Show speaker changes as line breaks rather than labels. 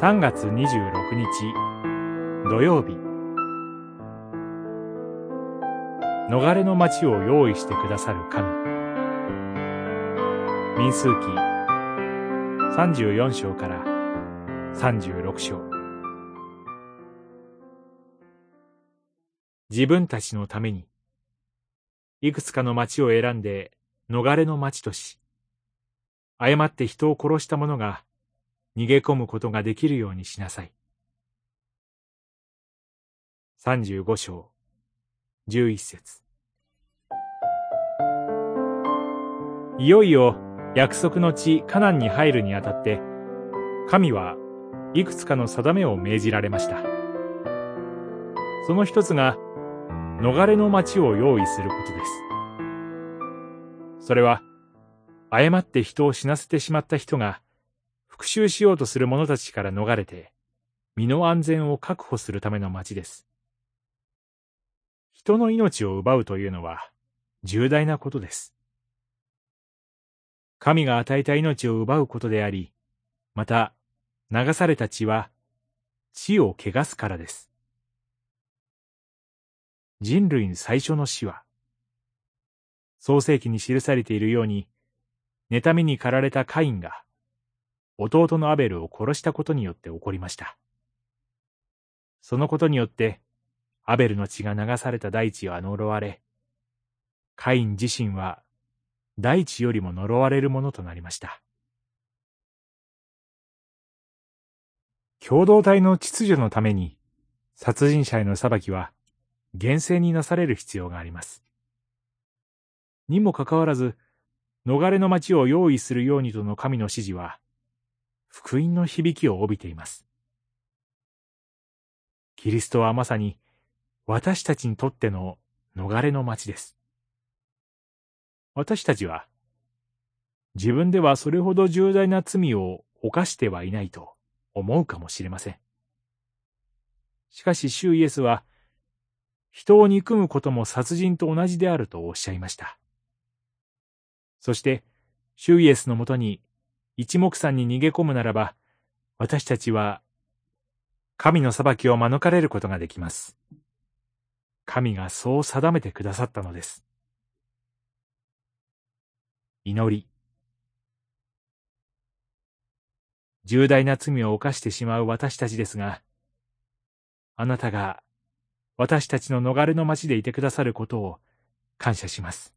3月26日。土曜日。逃れの町を用意してくださる神。民数記。34章から。36章。自分たちのために。いくつかの町を選んで逃れの町とし誤って人を殺した者が逃げ込むことができるようにしなさい。35章11節いよいよ約束の地カナンに入るにあたって、神はいくつかの定めを命じられました。その一つが、逃れの町を用意することです。それは、誤って人を死なせてしまった人が、復讐しようとする者たちから逃れて、身の安全を確保するための町です。人の命を奪うというのは重大なことです。神が与えた命を奪うことであり、また流された血は地を汚すからです。人類の最初の死は、創世記に記されているように、妬みに駆られたカインが、弟のアベルを殺したことによって起こりました。そのことによって、アベルの血が流された大地は呪われ、カイン自身は大地よりも呪われるものとなりました。共同体の秩序のために、殺人者への裁きは厳正になされる必要があります。にもかかわらず、逃れの町を用意するようにとの神の指示は、福音の響きを帯びています。キリストはまさに私たちにとっての逃れの町です。私たちは自分ではそれほど重大な罪を犯してはいないと思うかもしれません。しかし、主イエスは、人を憎むことも殺人と同じであるとおっしゃいました。そして、主イエスのもとに一目散に逃げ込むならば、私たちは、神の裁きを免れることができます。神がそう定めてくださったのです。祈り。重大な罪を犯してしまう私たちですが、あなたが私たちの逃れの町でいてくださることを感謝します。